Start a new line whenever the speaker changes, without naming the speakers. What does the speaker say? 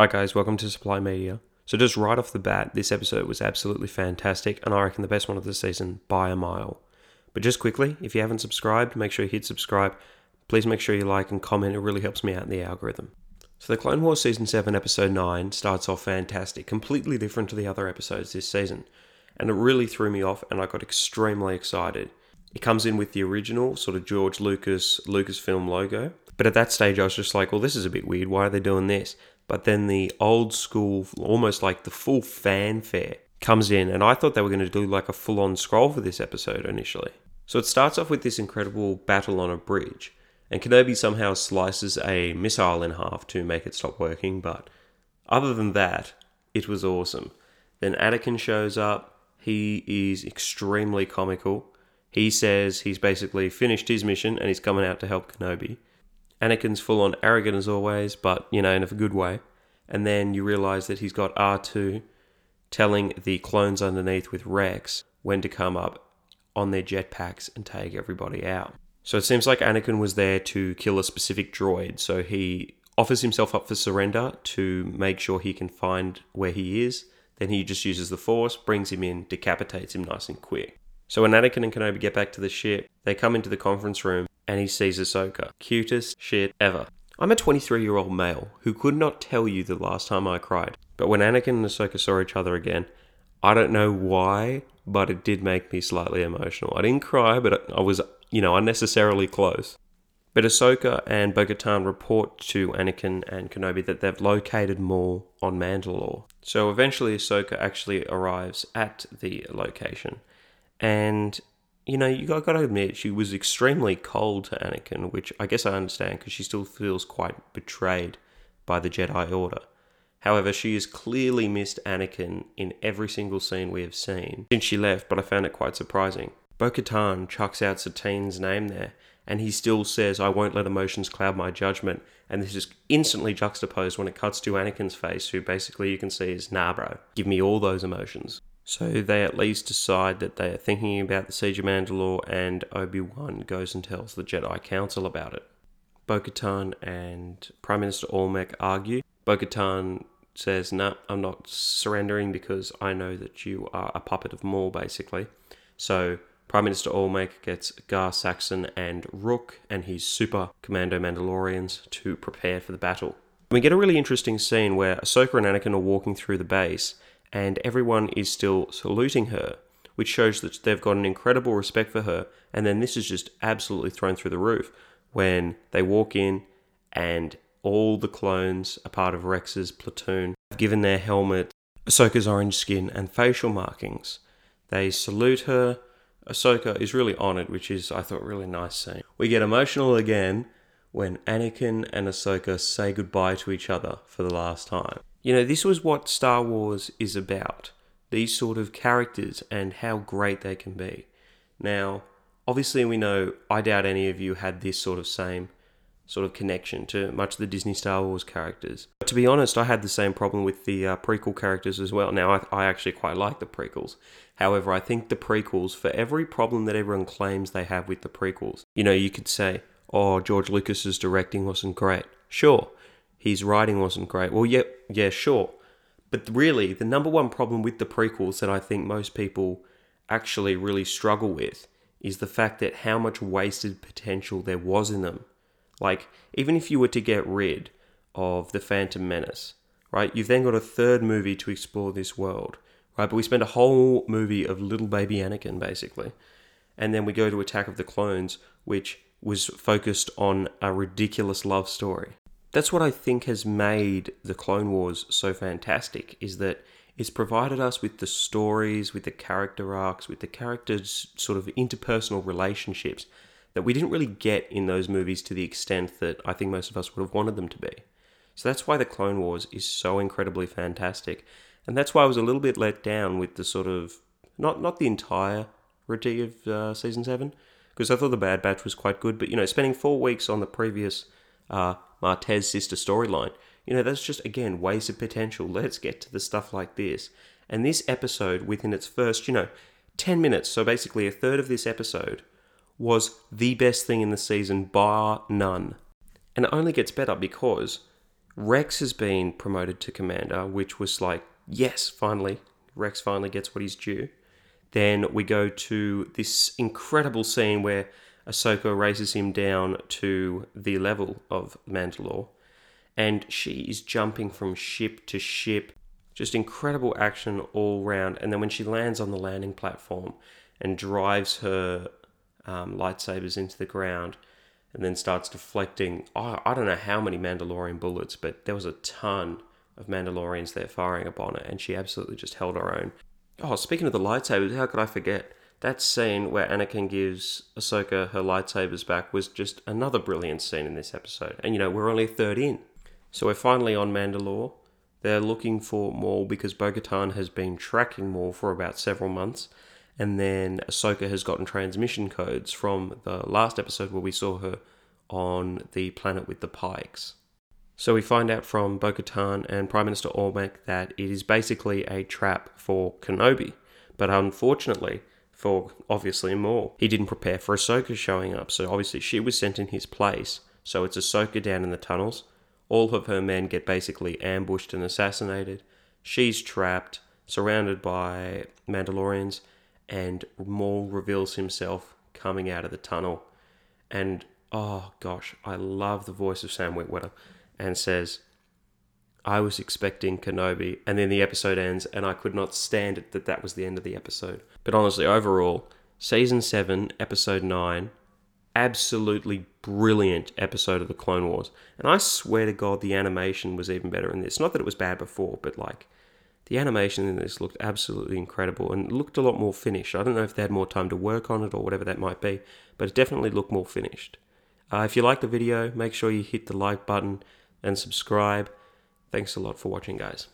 Hi, guys, welcome to Supply Media. So, just right off the bat, this episode was absolutely fantastic, and I reckon the best one of the season by a mile. But just quickly, if you haven't subscribed, make sure you hit subscribe. Please make sure you like and comment, it really helps me out in the algorithm. So, the Clone Wars Season 7, Episode 9 starts off fantastic, completely different to the other episodes this season, and it really threw me off, and I got extremely excited. It comes in with the original, sort of George Lucas, Lucasfilm logo, but at that stage, I was just like, well, this is a bit weird. Why are they doing this? But then the old school, almost like the full fanfare, comes in, and I thought they were going to do like a full on scroll for this episode initially. So it starts off with this incredible battle on a bridge, and Kenobi somehow slices a missile in half to make it stop working, but other than that, it was awesome. Then Anakin shows up. He is extremely comical. He says he's basically finished his mission and he's coming out to help Kenobi. Anakin's full on arrogant as always, but you know, in a good way. And then you realize that he's got R2 telling the clones underneath with Rex when to come up on their jetpacks and take everybody out. So it seems like Anakin was there to kill a specific droid, so he offers himself up for surrender to make sure he can find where he is. Then he just uses the Force, brings him in, decapitates him nice and quick. So when Anakin and Kenobi get back to the ship, they come into the conference room and he sees Ahsoka. Cutest shit ever. I'm a 23 year old male who could not tell you the last time I cried. But when Anakin and Ahsoka saw each other again, I don't know why, but it did make me slightly emotional. I didn't cry, but I was, you know, unnecessarily close. But Ahsoka and Bo report to Anakin and Kenobi that they've located Maul on Mandalore. So eventually Ahsoka actually arrives at the location. And you know, you got, got to admit, she was extremely cold to Anakin, which I guess I understand because she still feels quite betrayed by the Jedi Order. However, she has clearly missed Anakin in every single scene we have seen since she left, but I found it quite surprising. Bo Katan chucks out Satine's name there, and he still says, I won't let emotions cloud my judgment. And this is instantly juxtaposed when it cuts to Anakin's face, who basically you can see is, nah, bro, give me all those emotions. So they at least decide that they are thinking about the Siege of Mandalore, and Obi Wan goes and tells the Jedi Council about it. Bo Katan and Prime Minister Almec argue. Bo Katan says, Nah, I'm not surrendering because I know that you are a puppet of Maul, basically. So Prime Minister Almec gets Gar Saxon and Rook and his super commando Mandalorians to prepare for the battle. We get a really interesting scene where Ahsoka and Anakin are walking through the base, and everyone is still saluting her, which shows that they've got an incredible respect for her. And then this is just absolutely thrown through the roof when they walk in and all the clones, a part of Rex's platoon, have given their helmet Ahsoka's orange skin and facial markings. They salute her. Ahsoka is really honoured, which is, I thought, really nice scene. We get emotional again when Anakin and Ahsoka say goodbye to each other for the last time. You know, this was what Star Wars is about these sort of characters and how great they can be. Now, obviously, we know I doubt any of you had this sort of same sort of connection to much of the Disney Star Wars characters. But to be honest, I had the same problem with the uh, prequel characters as well. Now, I, I actually quite like the prequels. However, I think the prequels, for every problem that everyone claims they have with the prequels, you know, you could say, oh, George Lucas's directing wasn't great. Sure, his writing wasn't great. Well, yeah, yeah, sure. But really, the number one problem with the prequels that I think most people actually really struggle with is the fact that how much wasted potential there was in them. Like, even if you were to get rid of the Phantom Menace, right, you've then got a third movie to explore this world, right? But we spend a whole movie of little baby Anakin, basically. And then we go to Attack of the Clones, which was focused on a ridiculous love story that's what I think has made the Clone Wars so fantastic is that it's provided us with the stories, with the character arcs, with the characters' sort of interpersonal relationships that we didn't really get in those movies to the extent that I think most of us would have wanted them to be. So that's why the Clone Wars is so incredibly fantastic. And that's why I was a little bit let down with the sort of not not the entirety of uh, season seven because I thought the Bad Batch was quite good, but you know, spending four weeks on the previous uh, Martez sister storyline. You know, that's just, again, ways of potential. Let's get to the stuff like this. And this episode, within its first, you know, 10 minutes, so basically a third of this episode, was the best thing in the season, bar none. And it only gets better because Rex has been promoted to commander, which was like, yes, finally, Rex finally gets what he's due. Then we go to this incredible scene where Ahsoka races him down to the level of Mandalore, and she is jumping from ship to ship. Just incredible action all round. And then when she lands on the landing platform and drives her um, lightsabers into the ground, and then starts deflecting. Oh, I don't know how many Mandalorian bullets, but there was a ton of Mandalorians there firing upon her, and she absolutely just held her own. Oh, speaking of the lightsabers, how could I forget? That scene where Anakin gives Ahsoka her lightsabers back was just another brilliant scene in this episode. And you know, we're only a third in. So we're finally on Mandalore. They're looking for Maul because Bo Katan has been tracking Maul for about several months and then Ahsoka has gotten transmission codes from the last episode where we saw her on the planet with the Pikes. So we find out from Bo and Prime Minister Almec that it is basically a trap for Kenobi. But unfortunately, for obviously Maul. he didn't prepare for Ahsoka showing up, so obviously she was sent in his place. So it's Ahsoka down in the tunnels. All of her men get basically ambushed and assassinated. She's trapped, surrounded by Mandalorians, and Maul reveals himself coming out of the tunnel. And oh gosh, I love the voice of Sam Witwer and says, I was expecting Kenobi, and then the episode ends, and I could not stand it that that was the end of the episode. But honestly, overall, season 7, episode 9, absolutely brilliant episode of the Clone Wars. And I swear to God, the animation was even better in this. Not that it was bad before, but like the animation in this looked absolutely incredible and looked a lot more finished. I don't know if they had more time to work on it or whatever that might be, but it definitely looked more finished. Uh, if you like the video, make sure you hit the like button and subscribe. Thanks a lot for watching, guys.